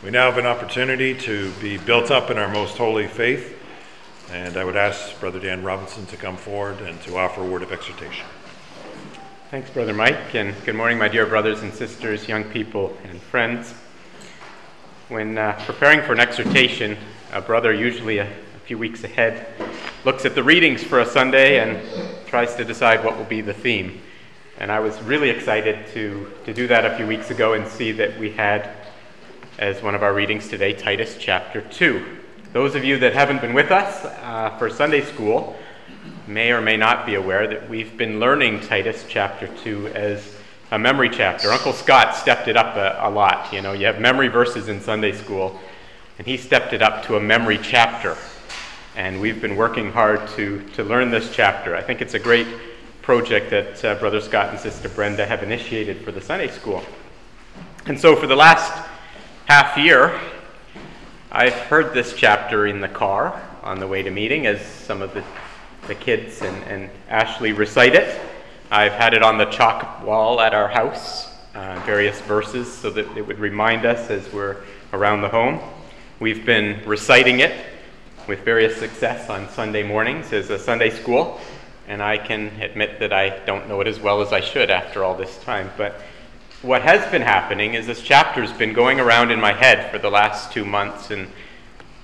We now have an opportunity to be built up in our most holy faith, and I would ask Brother Dan Robinson to come forward and to offer a word of exhortation. Thanks, Brother Mike, and good morning, my dear brothers and sisters, young people, and friends. When uh, preparing for an exhortation, a brother, usually a, a few weeks ahead, looks at the readings for a Sunday and tries to decide what will be the theme. And I was really excited to, to do that a few weeks ago and see that we had as one of our readings today, Titus chapter 2. Those of you that haven't been with us uh, for Sunday school may or may not be aware that we've been learning Titus chapter 2 as a memory chapter. Uncle Scott stepped it up a, a lot. You know, you have memory verses in Sunday school, and he stepped it up to a memory chapter. And we've been working hard to, to learn this chapter. I think it's a great project that uh, Brother Scott and Sister Brenda have initiated for the Sunday school. And so, for the last half year, I've heard this chapter in the car on the way to meeting as some of the, the kids and, and Ashley recite it. I've had it on the chalk wall at our house, uh, various verses, so that it would remind us as we're around the home. We've been reciting it with various success on Sunday mornings as a Sunday school, and I can admit that I don't know it as well as I should after all this time. But what has been happening is this chapter's been going around in my head for the last two months, and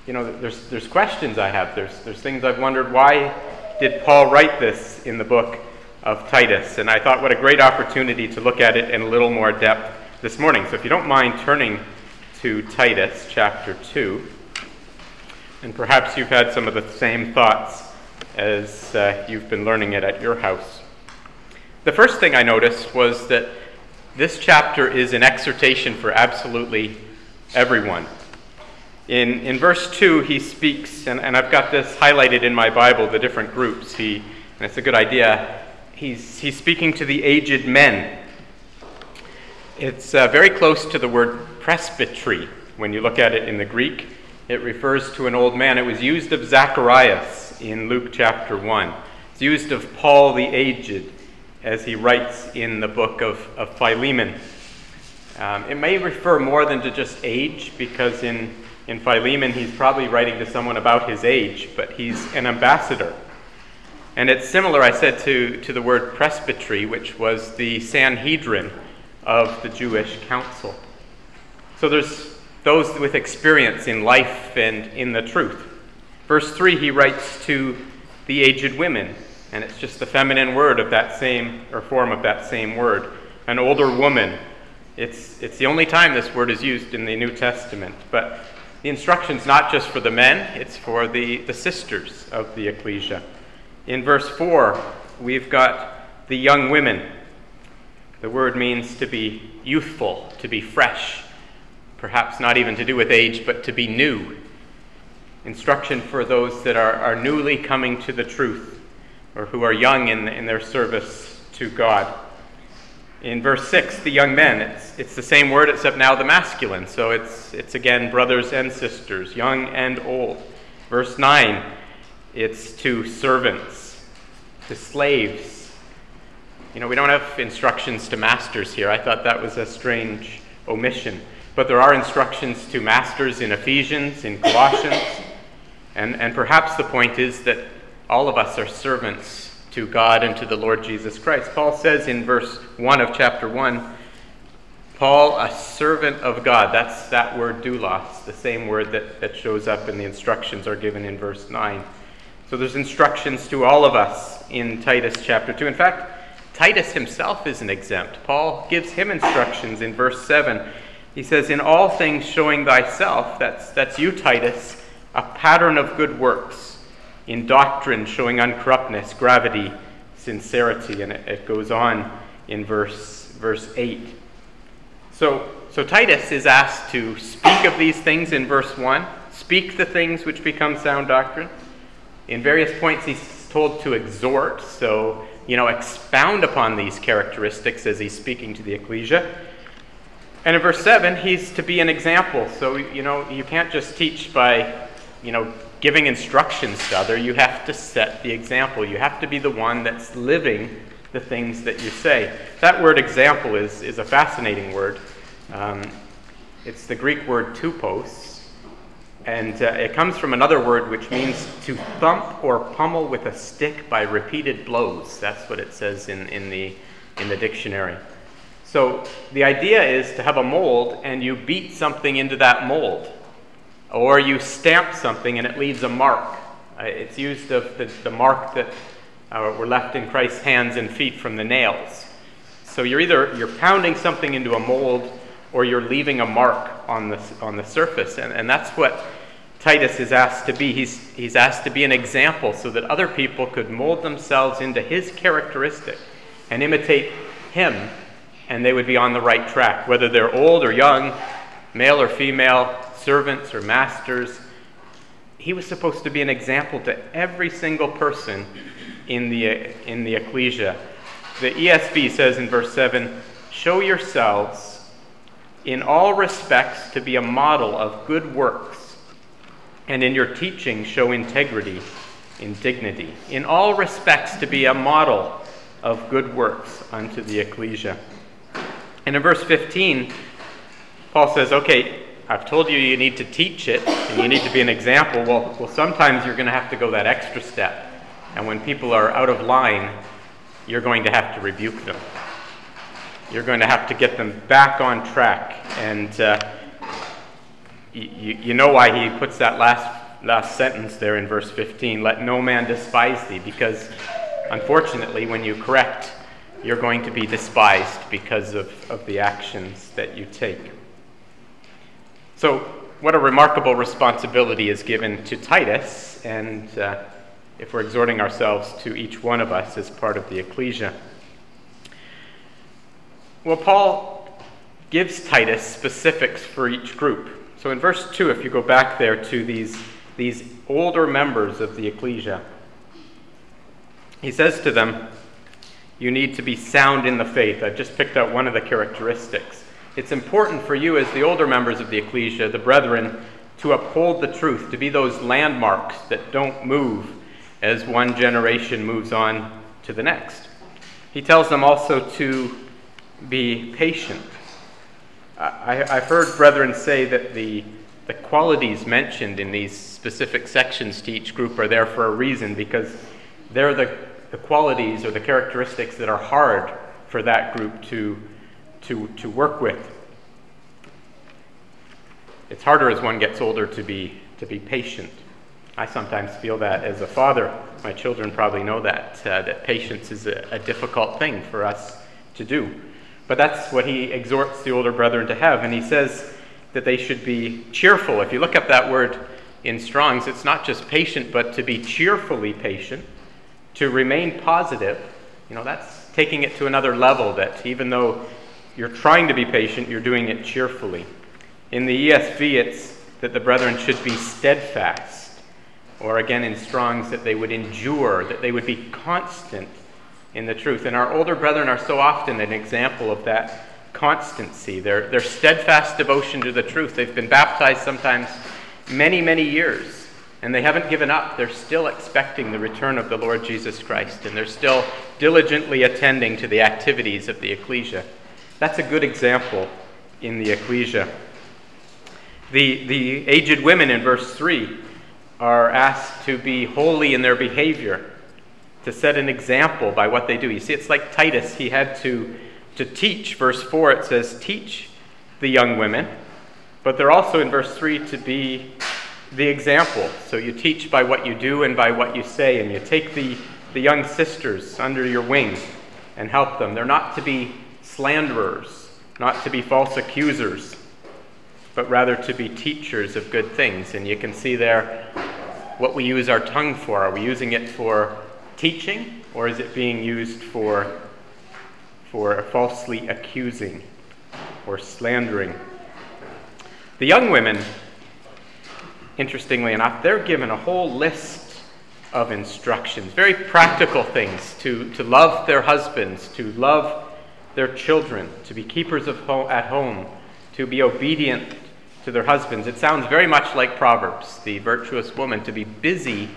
you know, there's there's questions I have. There's there's things I've wondered why did Paul write this in the book of Titus? And I thought what a great opportunity to look at it in a little more depth this morning. So if you don't mind turning to Titus chapter two, and perhaps you've had some of the same thoughts as uh, you've been learning it at your house. The first thing I noticed was that this chapter is an exhortation for absolutely everyone. In, in verse 2, he speaks, and, and I've got this highlighted in my Bible, the different groups. He, and it's a good idea. He's, he's speaking to the aged men. It's uh, very close to the word presbytery when you look at it in the Greek. It refers to an old man. It was used of Zacharias in Luke chapter 1. It's used of Paul the aged as he writes in the book of, of Philemon. Um, it may refer more than to just age, because in, in Philemon he's probably writing to someone about his age, but he's an ambassador. And it's similar, I said, to, to the word presbytery, which was the Sanhedrin of the Jewish council. So there's those with experience in life and in the truth. Verse 3, he writes to the aged women and it's just the feminine word of that same, or form of that same word. An older woman. It's, it's the only time this word is used in the New Testament. But the instruction's not just for the men, it's for the, the sisters of the ecclesia. In verse 4, we've got the young women. The word means to be youthful, to be fresh, perhaps not even to do with age, but to be new. Instruction for those that are, are newly coming to the truth or who are young in, in their service to God. In verse 6, the young men, it's, it's the same word except now the masculine. So it's, it's again brothers and sisters, young and old. Verse 9, it's to servants, to slaves. You know, we don't have instructions to masters here. I thought that was a strange omission. But there are instructions to masters in Ephesians, in Colossians. And, and perhaps the point is that all of us are servants to God and to the Lord Jesus Christ. Paul says in verse 1 of chapter 1, Paul, a servant of God. That's that word doulos, the same word that, that shows up in the instructions are given in verse 9. So there's instructions to all of us in Titus chapter 2. In fact, Titus himself isn't exempt. Paul gives him instructions in verse 7. He says, In all things showing thyself, that's, that's you, Titus, a pattern of good works in doctrine showing uncorruptness, gravity, sincerity, and it, it goes on in verse, verse 8. So, so Titus is asked to speak of these things in verse 1, speak the things which become sound doctrine. In various points, he's told to exhort, so, you know, expound upon these characteristics as he's speaking to the ecclesia. And in verse 7, he's to be an example. So, you know, you can't just teach by, you know, giving instructions to other, you have to set the example. You have to be the one that's living the things that you say. That word example is, is a fascinating word. Um, It's the Greek word tupos, and uh, it comes from another word which means to thump or pummel with a stick by repeated blows. That's what it says in, in, the, in the dictionary. So the idea is to have a mold and you beat something into that mold, or you stamp something and it leaves a mark. Uh, it's used of the, the mark that uh, were left in Christ's hands and feet from the nails. So you're either you're pounding something into a mold or you're leaving a mark on the, on the surface. And, and that's what Titus is asked to be. He's, he's asked to be an example so that other people could mold themselves into his characteristic and imitate him and they would be on the right track, whether they're old or young, male or female, servants or masters. He was supposed to be an example to every single person in the, in the ecclesia. The ESV says in verse 7 Show yourselves in all respects to be a model of good works, and in your teaching show integrity in dignity. In all respects to be a model of good works unto the ecclesia. And in verse 15, Paul says, okay, I've told you you need to teach it and you need to be an example. Well, well sometimes you're going to have to go that extra step. And when people are out of line, you're going to have to rebuke them. You're going to have to get them back on track. And uh, you, you know why he puts that last, last sentence there in verse 15 let no man despise thee, because unfortunately, when you correct, you're going to be despised because of, of the actions that you take. So, what a remarkable responsibility is given to Titus, and uh, if we're exhorting ourselves to each one of us as part of the ecclesia. Well, Paul gives Titus specifics for each group. So in verse 2, if you go back there to these, these older members of the ecclesia, he says to them, you need to be sound in the faith. I've just picked out one of the characteristics. It's important for you, as the older members of the ecclesia, the brethren, to uphold the truth, to be those landmarks that don't move as one generation moves on to the next. He tells them also to be patient. I, have heard brethren say that the, the qualities mentioned in these specific sections to each group are there for a reason because they're the the qualities or the characteristics that are hard for that group to, to, to work with. It's harder as one gets older to be, to be patient. I sometimes feel that as a father. My children probably know that, uh, that patience is a, a difficult thing for us to do. But that's what he exhorts the older brethren to have. And he says that they should be cheerful. If you look up that word in Strong's, it's not just patient, but to be cheerfully patient to remain positive, you know, that's taking it to another level that even though you're trying to be patient, you're doing it cheerfully. In the ESV, it's that the brethren should be steadfast, or again in Strong's, that they would endure, that they would be constant in the truth. And our older brethren are so often an example of that constancy, their, their steadfast devotion to the truth. They've been baptized sometimes many, many years and they haven't given up. They're still expecting the return of the Lord Jesus Christ, and they're still diligently attending to the activities of the ecclesia. That's a good example in the ecclesia. The, the aged women in verse 3 are asked to be holy in their behavior, to set an example by what they do. You see, it's like Titus. He had to, to teach. Verse 4, it says, Teach the young women. But they're also in verse 3 to be the example. So you teach by what you do and by what you say, and you take the, the young sisters under your wing and help them. They're not to be slanderers, not to be false accusers, but rather to be teachers of good things. And you can see there what we use our tongue for. Are we using it for teaching, or is it being used for, for falsely accusing or slandering? The young women interestingly enough, they're given a whole list of instructions, very practical things to, to love their husbands, to love their children, to be keepers of ho- at home, to be obedient to their husbands. It sounds very much like Proverbs, the virtuous woman, to be busy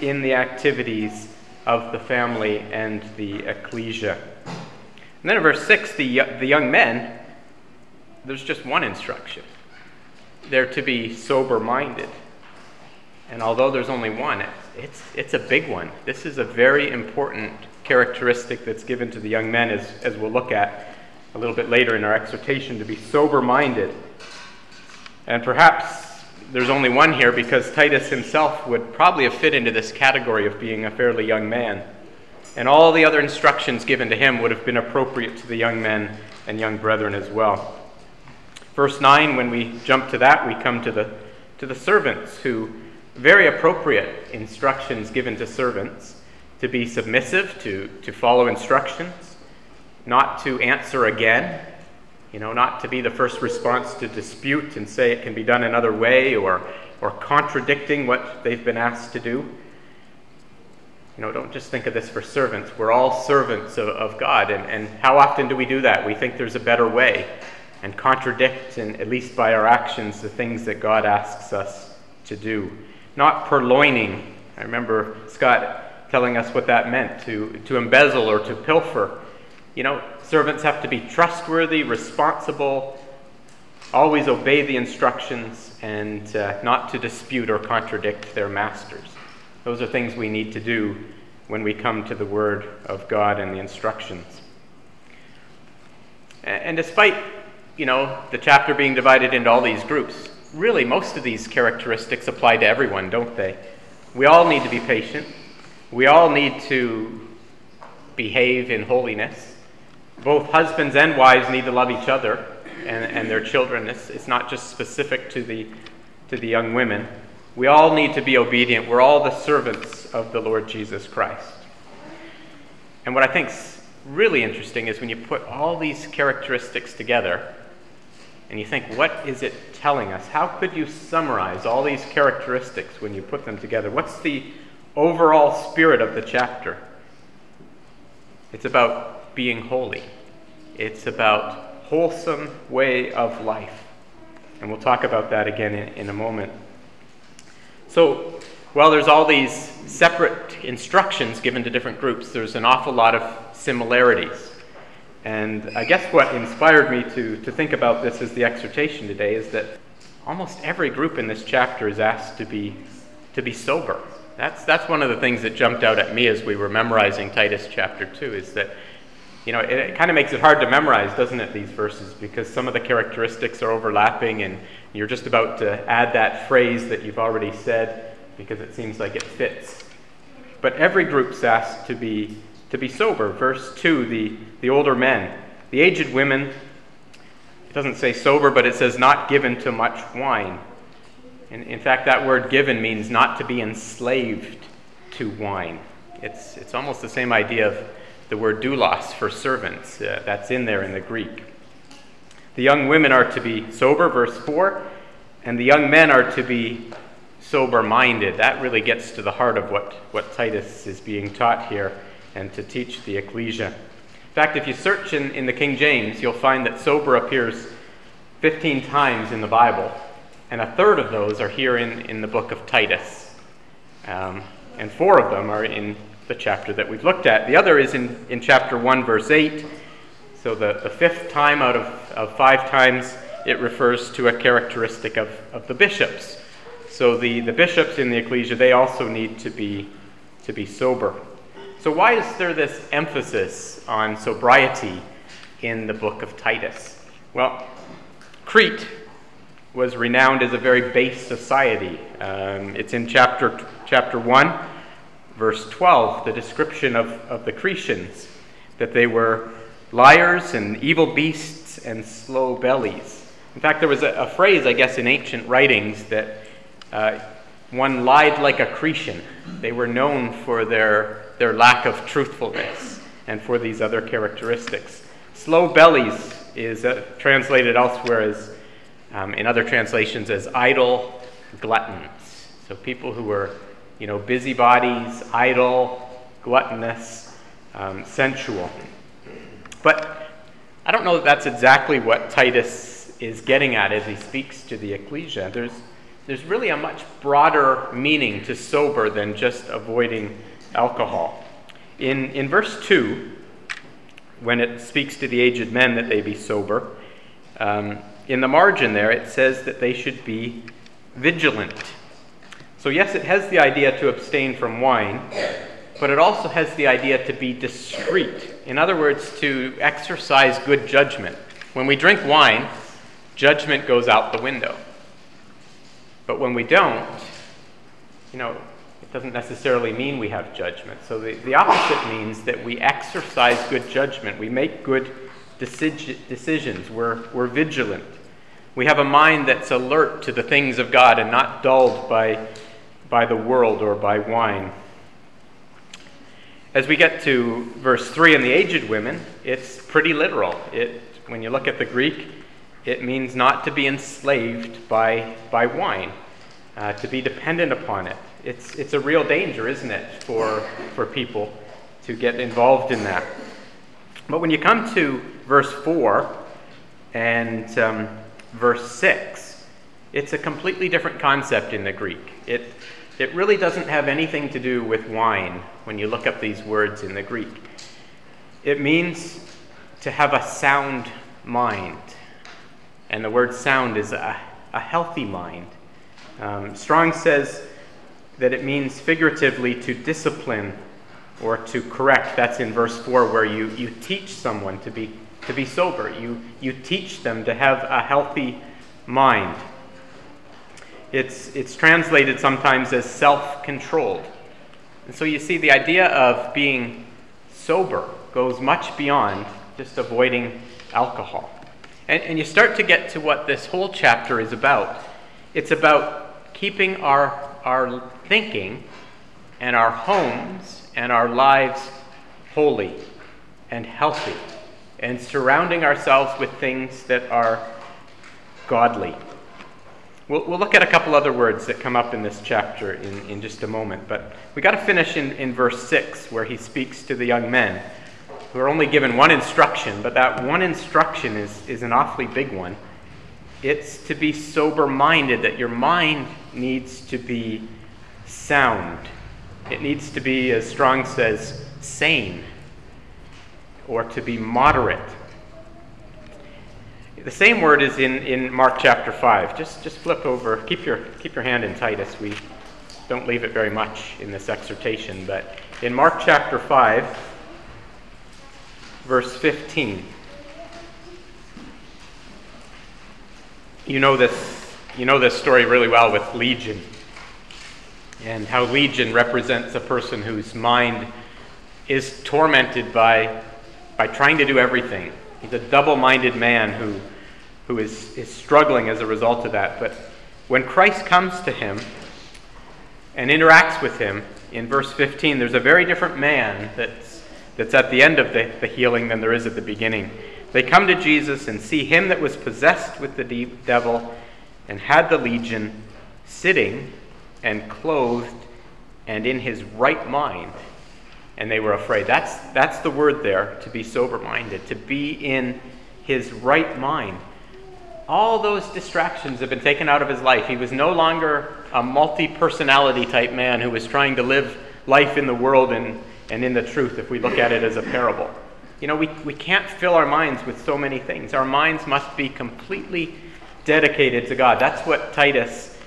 in the activities of the family and the ecclesia. And then in verse 6, the, the young men there's just one instruction. They're to be sober minded. And although there's only one, it's, it's a big one. This is a very important characteristic that's given to the young men, as, as we'll look at a little bit later in our exhortation, to be sober minded. And perhaps there's only one here because Titus himself would probably have fit into this category of being a fairly young man. And all the other instructions given to him would have been appropriate to the young men and young brethren as well. Verse 9, when we jump to that, we come to the, to the servants who, very appropriate instructions given to servants to be submissive, to, to follow instructions, not to answer again, you know, not to be the first response to dispute and say it can be done another way or, or contradicting what they've been asked to do. You know, don't just think of this for servants. We're all servants of, of God. And, and how often do we do that? We think there's a better way and contradict, and at least by our actions, the things that God asks us to do. Not purloining. I remember Scott telling us what that meant to, to embezzle or to pilfer. You know, servants have to be trustworthy, responsible, always obey the instructions, and uh, not to dispute or contradict their masters. Those are things we need to do when we come to the Word of God and the instructions. And despite, you know, the chapter being divided into all these groups, really most of these characteristics apply to everyone, don't they? We all need to be patient. We all need to behave in holiness. Both husbands and wives need to love each other and, and their children. It's, it's not just specific to the, to the young women. We all need to be obedient. We're all the servants of the Lord Jesus Christ. And what I think is really interesting is when you put all these characteristics together and you think, what is it telling us? How could you summarize all these characteristics when you put them together? What's the overall spirit of the chapter? It's about being holy, it's about wholesome way of life. And we'll talk about that again in, in a moment. So, while there's all these separate instructions given to different groups, there's an awful lot of similarities. And I guess what inspired me to, to think about this as the exhortation today is that almost every group in this chapter is asked to be, to be sober. That's, that's one of the things that jumped out at me as we were memorizing Titus chapter 2 is that, you know, it, it kind of makes it hard to memorize, doesn't it, these verses, because some of the characteristics are overlapping and you're just about to add that phrase that you've already said because it seems like it fits. But every group's asked to be, to be sober. Verse 2 the, the older men. The aged women, it doesn't say sober, but it says not given to much wine. In, in fact, that word given means not to be enslaved to wine. It's, it's almost the same idea of the word doulos for servants. Uh, that's in there in the Greek. The young women are to be sober, verse 4, and the young men are to be sober minded. That really gets to the heart of what, what Titus is being taught here and to teach the ecclesia. In fact, if you search in, in the King James, you'll find that sober appears 15 times in the Bible, and a third of those are here in, in the book of Titus. Um, and four of them are in the chapter that we've looked at. The other is in, in chapter 1, verse 8 so the, the fifth time out of, of five times, it refers to a characteristic of, of the bishops. So the, the bishops in the ecclesia, they also need to be, to be sober. So why is there this emphasis on sobriety in the book of Titus? Well, Crete was renowned as a very base society. Um, it's in chapter, chapter 1, verse 12, the description of, of the Cretans, that they were liars and evil beasts and slow bellies. In fact, there was a, a phrase, I guess, in ancient writings that uh, one lied like a Cretan. They were known for their, their lack of truthfulness and for these other characteristics. Slow bellies is uh, translated elsewhere as, um, in other translations, as idle gluttons. So people who were, you know, busybodies, idle, gluttonous, um, sensual. But I don't know that that's exactly what Titus is getting at as he speaks to the ecclesia. There's, there's really a much broader meaning to sober than just avoiding alcohol. In, in verse 2, when it speaks to the aged men that they be sober, um, in the margin there, it says that they should be vigilant. So, yes, it has the idea to abstain from wine, but it also has the idea to be discreet. In other words, to exercise good judgment. When we drink wine, judgment goes out the window. But when we don't, you know, it doesn't necessarily mean we have judgment. So the, the opposite means that we exercise good judgment. We make good decisi- decisions. We're, we're vigilant. We have a mind that's alert to the things of God and not dulled by, by the world or by wine. As we get to verse 3 in the aged women, it's pretty literal. It, when you look at the Greek, it means not to be enslaved by, by wine, uh, to be dependent upon it. It's, it's a real danger, isn't it, for, for people to get involved in that. But when you come to verse 4 and um, verse 6, it's a completely different concept in the Greek. It, it really doesn't have anything to do with wine when you look up these words in the Greek. It means to have a sound mind. And the word sound is a, a healthy mind. Um, Strong says that it means figuratively to discipline or to correct. That's in verse 4, where you, you teach someone to be, to be sober. You, you teach them to have a healthy mind. It's, it's translated sometimes as self controlled. And so you see, the idea of being sober goes much beyond just avoiding alcohol. And, and you start to get to what this whole chapter is about. It's about keeping our, our thinking and our homes and our lives holy and healthy and surrounding ourselves with things that are godly. We'll, we'll look at a couple other words that come up in this chapter in, in just a moment, but we got to finish in, in verse 6 where he speaks to the young men who are only given one instruction, but that one instruction is, is an awfully big one. It's to be sober minded, that your mind needs to be sound. It needs to be, as Strong says, sane, or to be moderate the same word is in, in Mark chapter 5. Just, just flip over, keep your, keep your hand in Titus. We don't leave it very much in this exhortation, but in Mark chapter 5, verse 15. You know this, you know this story really well with Legion, and how Legion represents a person whose mind is tormented by, by trying to do everything. He's a double minded man who who is, is struggling as a result of that. But when Christ comes to him and interacts with him, in verse 15, there's a very different man that's, that's at the end of the, the healing than there is at the beginning. They come to Jesus and see him that was possessed with the de- devil and had the legion sitting and clothed and in his right mind. And they were afraid. That's, that's the word there, to be sober minded, to be in his right mind all those distractions have been taken out of his life. He was no longer a multi personality type man who was trying to live life in the world and, and in the truth, if we look at it as a parable. You know, we, we can't fill our minds with so many things. Our minds must be completely dedicated to God. That's what Titus,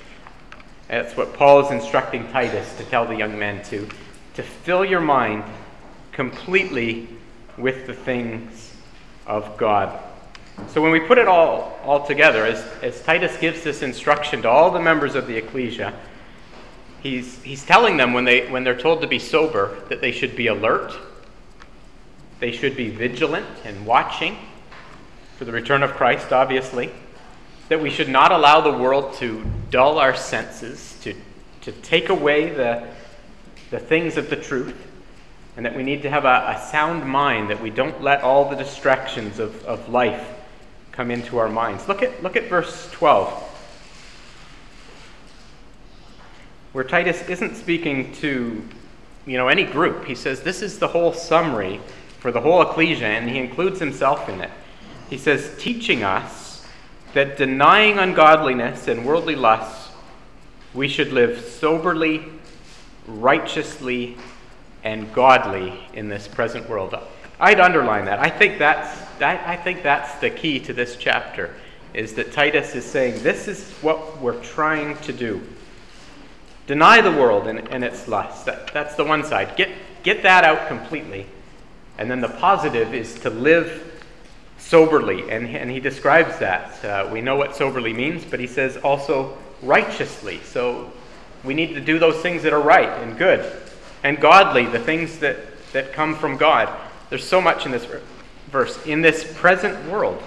that's what Paul is instructing Titus to tell the young men to, to fill your mind completely with the things of God. So when we put it all, all together, as, as Titus gives this instruction to all the members of the ecclesia, he's, he's telling them when, they, when they're told to be sober that they should be alert, they should be vigilant and watching for the return of Christ, obviously, that we should not allow the world to dull our senses, to, to take away the, the things of the truth, and that we need to have a, a sound mind, that we don't let all the distractions of, of life come into our minds. Look at, look at verse 12, where Titus isn't speaking to you know, any group. He says this is the whole summary for the whole ecclesia, and he includes himself in it. He says, teaching us that denying ungodliness and worldly lusts, we should live soberly, righteously, and godly in this present world. I'd underline that. I think that's, I, I think that's the key to this chapter. is that Titus is saying this is what we're trying to do. Deny the world and, and its lust. That, that's the one side. Get, get that out completely. And then the positive is to live soberly. And, and he describes that. Uh, we know what soberly means, but he says also righteously. So we need to do those things that are right and good and godly, the things that, that come from God. There's so much in this verse. In this present world,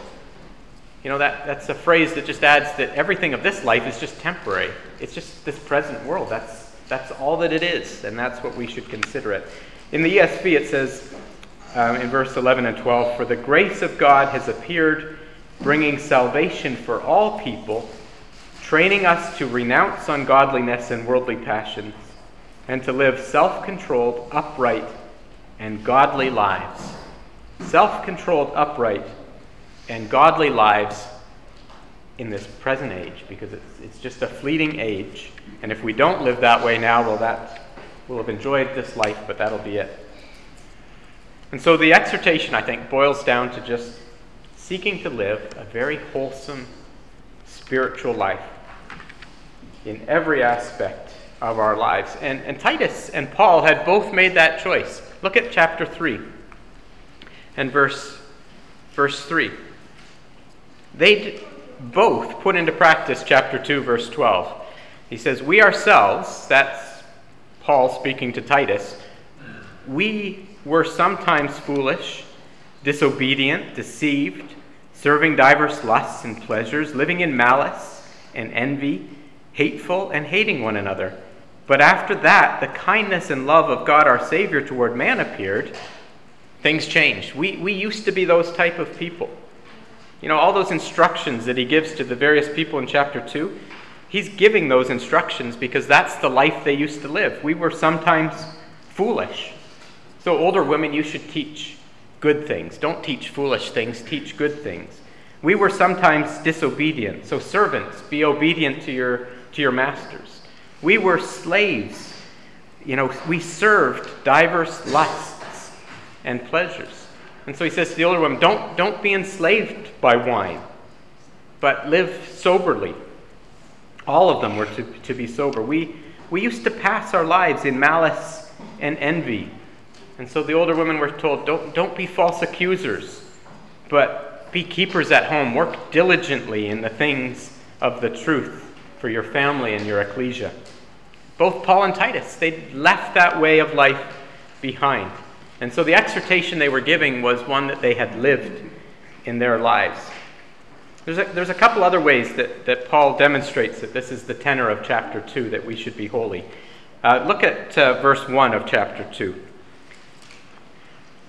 you know, that, that's a phrase that just adds that everything of this life is just temporary. It's just this present world. That's, that's all that it is, and that's what we should consider it. In the ESV, it says um, in verse 11 and 12 For the grace of God has appeared, bringing salvation for all people, training us to renounce ungodliness and worldly passions, and to live self controlled, upright, and godly lives. Self controlled, upright, and godly lives in this present age because it's, it's just a fleeting age. And if we don't live that way now, well, that we'll have enjoyed this life, but that'll be it. And so the exhortation, I think, boils down to just seeking to live a very wholesome spiritual life in every aspect of our lives. And, and Titus and Paul had both made that choice. Look at chapter 3 and verse, verse 3. They both put into practice chapter 2, verse 12. He says, We ourselves, that's Paul speaking to Titus, we were sometimes foolish, disobedient, deceived, serving divers lusts and pleasures, living in malice and envy, hateful and hating one another. But after that, the kindness and love of God our Savior toward man appeared, things changed. We, we used to be those type of people. You know, all those instructions that he gives to the various people in chapter 2, he's giving those instructions because that's the life they used to live. We were sometimes foolish. So, older women, you should teach good things. Don't teach foolish things, teach good things. We were sometimes disobedient. So, servants, be obedient to your, to your masters. We were slaves. You know, we served diverse lusts and pleasures. And so he says to the older women, don't, don't be enslaved by wine, but live soberly. All of them were to, to be sober. We, we used to pass our lives in malice and envy. And so the older women were told, don't, don't be false accusers, but be keepers at home. Work diligently in the things of the truth for your family and your ecclesia. Both Paul and Titus, they left that way of life behind. And so the exhortation they were giving was one that they had lived in their lives. There's a, there's a couple other ways that, that Paul demonstrates that this is the tenor of chapter 2, that we should be holy. Uh, look at uh, verse 1 of chapter 2.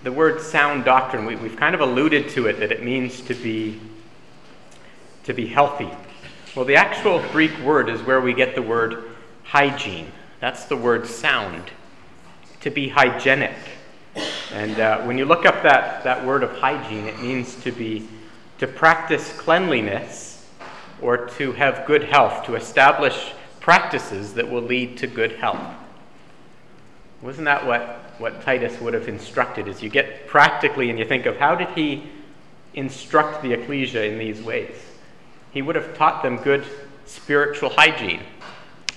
The word sound doctrine, we, we've kind of alluded to it, that it means to be, to be healthy. Well, the actual Greek word is where we get the word hygiene. That's the word sound, to be hygienic. And uh, when you look up that, that word of hygiene, it means to be to practice cleanliness or to have good health, to establish practices that will lead to good health. Wasn't that what, what Titus would have instructed? As you get practically and you think of how did he instruct the ecclesia in these ways? He would have taught them good spiritual hygiene.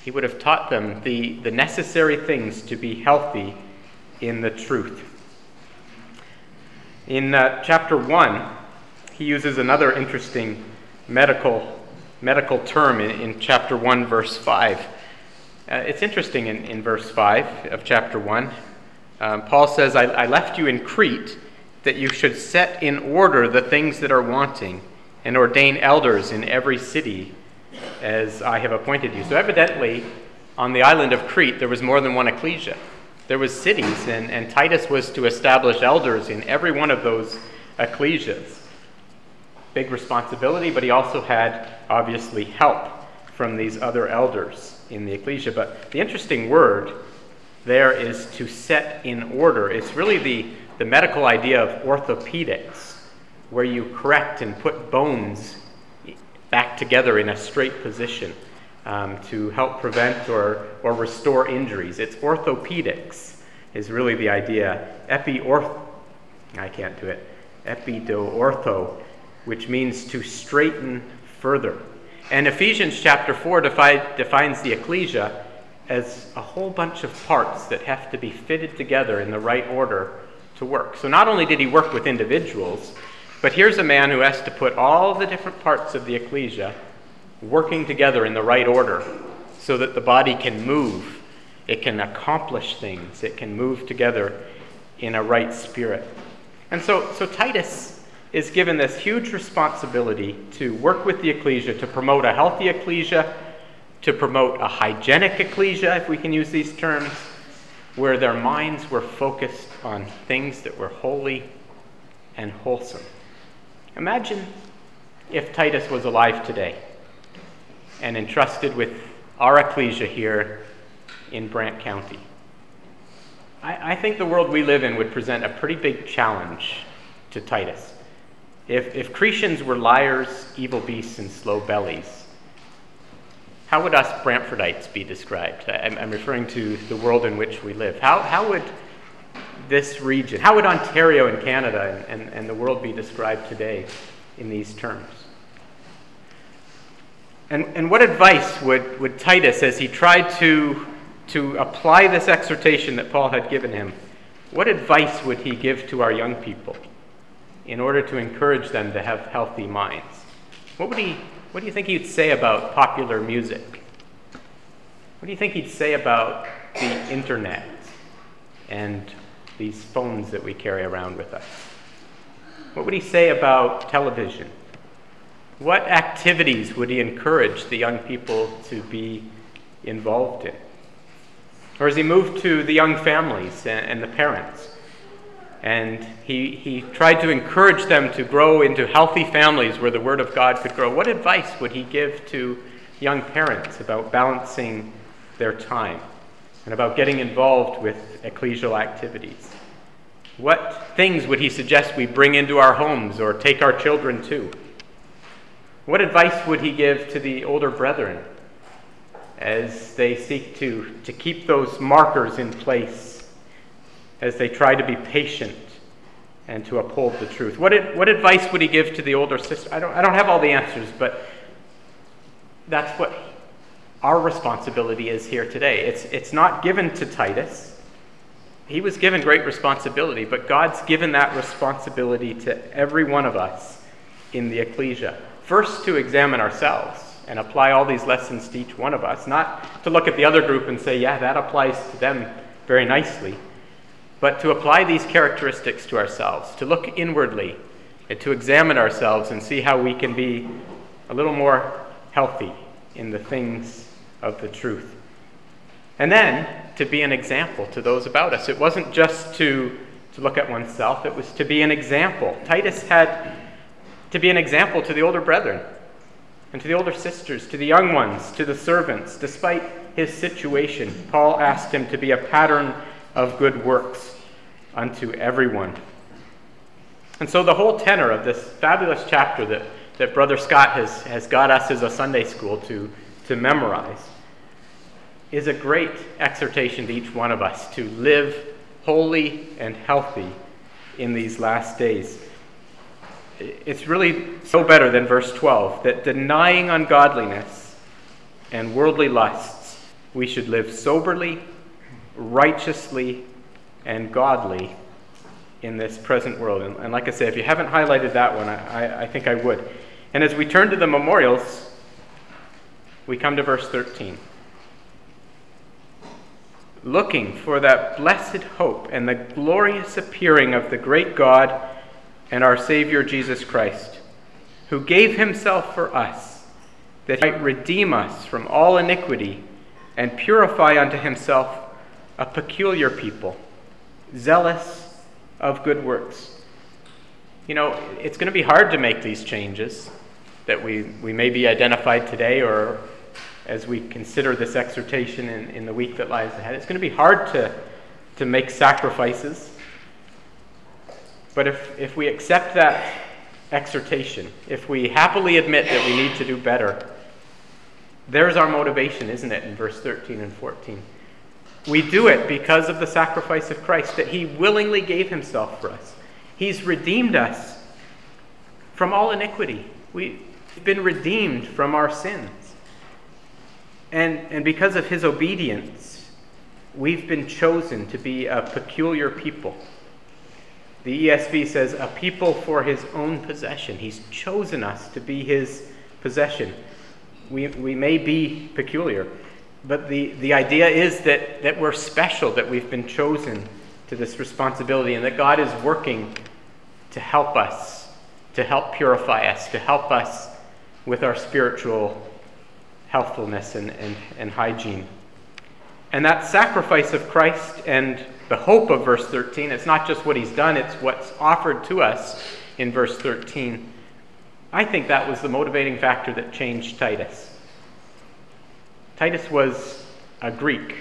He would have taught them the, the necessary things to be healthy in the truth. In uh, chapter 1, he uses another interesting medical, medical term in, in chapter 1, verse 5. Uh, it's interesting in, in verse 5 of chapter 1. Um, Paul says, I, I left you in Crete that you should set in order the things that are wanting and ordain elders in every city as I have appointed you. So, evidently, on the island of Crete, there was more than one ecclesia. There was cities, and, and Titus was to establish elders in every one of those ecclesias. Big responsibility, but he also had, obviously, help from these other elders in the ecclesia. But the interesting word there is to set in order. It's really the, the medical idea of orthopedics, where you correct and put bones back together in a straight position um, to help prevent or, or restore injuries. It's orthopedics, is really the idea. Epiorth, I can't do it. Epidoortho, which means to straighten, further. And Ephesians chapter 4 defi- defines the ecclesia as a whole bunch of parts that have to be fitted together in the right order to work. So not only did he work with individuals, but here's a man who has to put all the different parts of the ecclesia working together in the right order so that the body can move, it can accomplish things, it can move together in a right spirit. And so, so Titus is given this huge responsibility to work with the ecclesia, to promote a healthy ecclesia, to promote a hygienic ecclesia, if we can use these terms, where their minds were focused on things that were holy and wholesome. Imagine if Titus was alive today and entrusted with our ecclesia here in Brant County. I, I, think the world we live in would present a pretty big challenge to Titus. If, if Cretans were liars, evil beasts, and slow bellies, how would us Brantfordites be described? I'm, I'm referring to the world in which we live. How, how would this region, how would Ontario and Canada and, and, and the world be described today in these terms? And, and what advice would, would Titus, as he tried to, to apply this exhortation that Paul had given him, what advice would he give to our young people in order to encourage them to have healthy minds? What, would he, what do you think he'd say about popular music? What do you think he'd say about the internet and these phones that we carry around with us? What would he say about television? What activities would he encourage the young people to be involved in? Or as he moved to the young families and, the parents, and he, he tried to encourage them to grow into healthy families where the Word of God could grow, what advice would he give to young parents about balancing their time and about getting involved with ecclesial activities? What things would he suggest we bring into our homes or take our children to? What advice would he give to the older brethren as they seek to, to keep those markers in place, as they try to be patient and to uphold the truth? What, what advice would he give to the older sister? I don't, I don't have all the answers, but that's what our responsibility is here today. It's, it's not given to Titus. He was given great responsibility, but God's given that responsibility to every one of us in the ecclesia. First, to examine ourselves and apply all these lessons to each one of us, not to look at the other group and say, yeah, that applies to them very nicely, but to apply these characteristics to ourselves, to look inwardly and to examine ourselves and see how we can be a little more healthy in the things of the truth. And then to be an example to those about us. It wasn't just to, to look at oneself, it was to be an example. Titus had to be an example to the older brethren and to the older sisters, to the young ones, to the servants. Despite his situation, Paul asked him to be a pattern of good works unto everyone. And so, the whole tenor of this fabulous chapter that, that Brother Scott has, has got us as a Sunday school to, to memorize is a great exhortation to each one of us to live holy and healthy in these last days it's really so better than verse 12 that denying ungodliness and worldly lusts, we should live soberly, righteously, and godly in this present world. And, and like I say, if you haven't highlighted that one, I, I, I think I would. And as we turn to the memorials, we come to verse 13. Looking for that blessed hope and the glorious appearing of the great God and our Savior Jesus Christ, who gave himself for us, that he might redeem us from all iniquity and purify unto himself a peculiar people, zealous of good works. You know, it's going to be hard to make these changes that we, we may be identified today or as we consider this exhortation in, in the week that lies ahead. It's going to be hard to, to make sacrifices but if, if we accept that exhortation, if we happily admit that we need to do better, there's our motivation, isn't it, in verse 13 and 14? We do it because of the sacrifice of Christ, that He willingly gave Himself for us. He's redeemed us from all iniquity. We, We've been redeemed from our sins. And, and because of his obedience, we've been chosen to be a peculiar people. The ESV says, a people for his own possession. He's chosen us to be his possession. We, we may be peculiar, but the, the idea is that, that we're special, that we've been chosen to this responsibility, and that God is working to help us, to help purify us, to help us with our spiritual healthfulness and, and, and hygiene. And that sacrifice of Christ and the hope of verse 13, it's not just what he's done, it's what's offered to us in verse 13. I think that was the motivating factor that changed Titus. Titus was a Greek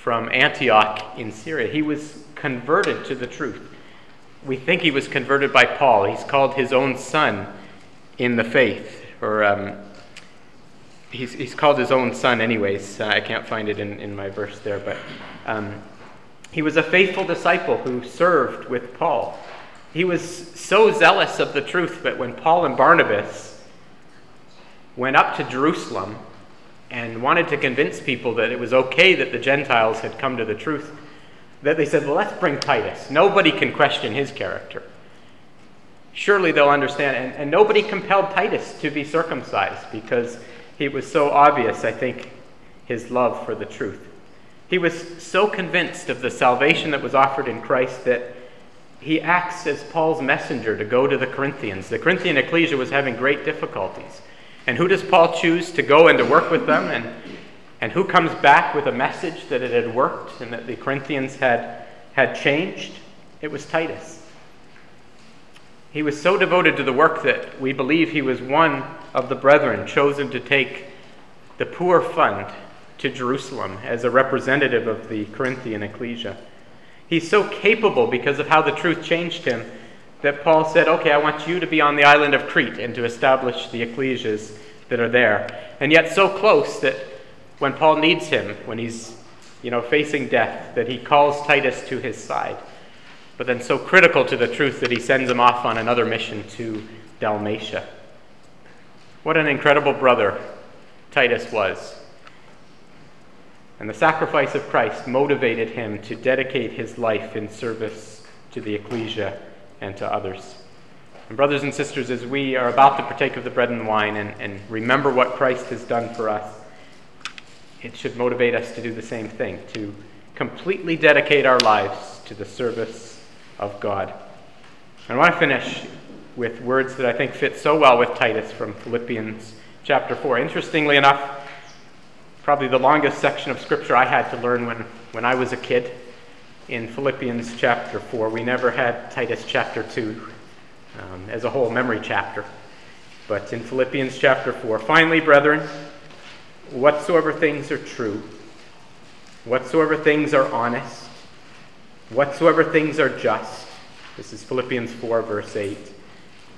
from Antioch in Syria. He was converted to the truth. We think he was converted by Paul. He's called his own son in the faith, or um, he's, he's called his own son, anyways. Uh, I can't find it in, in my verse there, but um, he was a faithful disciple who served with Paul. He was so zealous of the truth that when Paul and Barnabas went up to Jerusalem and wanted to convince people that it was okay that the Gentiles had come to the truth, that they said, Well, let's bring Titus. Nobody can question his character. Surely they'll understand. And, and nobody compelled Titus to be circumcised because it was so obvious, I think, his love for the truth. He was so convinced of the salvation that was offered in Christ that he acts as Paul's messenger to go to the Corinthians. The Corinthian ecclesia was having great difficulties. And who does Paul choose to go and to work with them? And, and who comes back with a message that it had worked and that the Corinthians had, had changed? It was Titus. He was so devoted to the work that we believe he was one of the brethren chosen to take the poor fund to Jerusalem as a representative of the Corinthian ecclesia. He's so capable because of how the truth changed him that Paul said, Okay, I want you to be on the island of Crete and to establish the ecclesias that are there. And yet, so close that when Paul needs him, when he's you know, facing death, that he calls Titus to his side but then so critical to the truth that he sends him off on another mission to Dalmatia. What an incredible brother Titus was. And the sacrifice of Christ motivated him to dedicate his life in service to the ecclesia and to others. And, brothers and sisters, as we are about to partake of the bread and wine and, and remember what Christ has done for us, it should motivate us to do the same thing, to completely dedicate our lives to the service of God. And I want to finish with words that I think fit so well with Titus from Philippians chapter 4. Interestingly enough, probably the longest section of scripture I had to learn when, when I was a kid in Philippians chapter 4. We never had Titus chapter 2 um, as a whole memory chapter. But in Philippians chapter 4, finally, brethren, whatsoever things are true, whatsoever things are honest, Whatsoever things are just, this is Philippians 4, verse 8.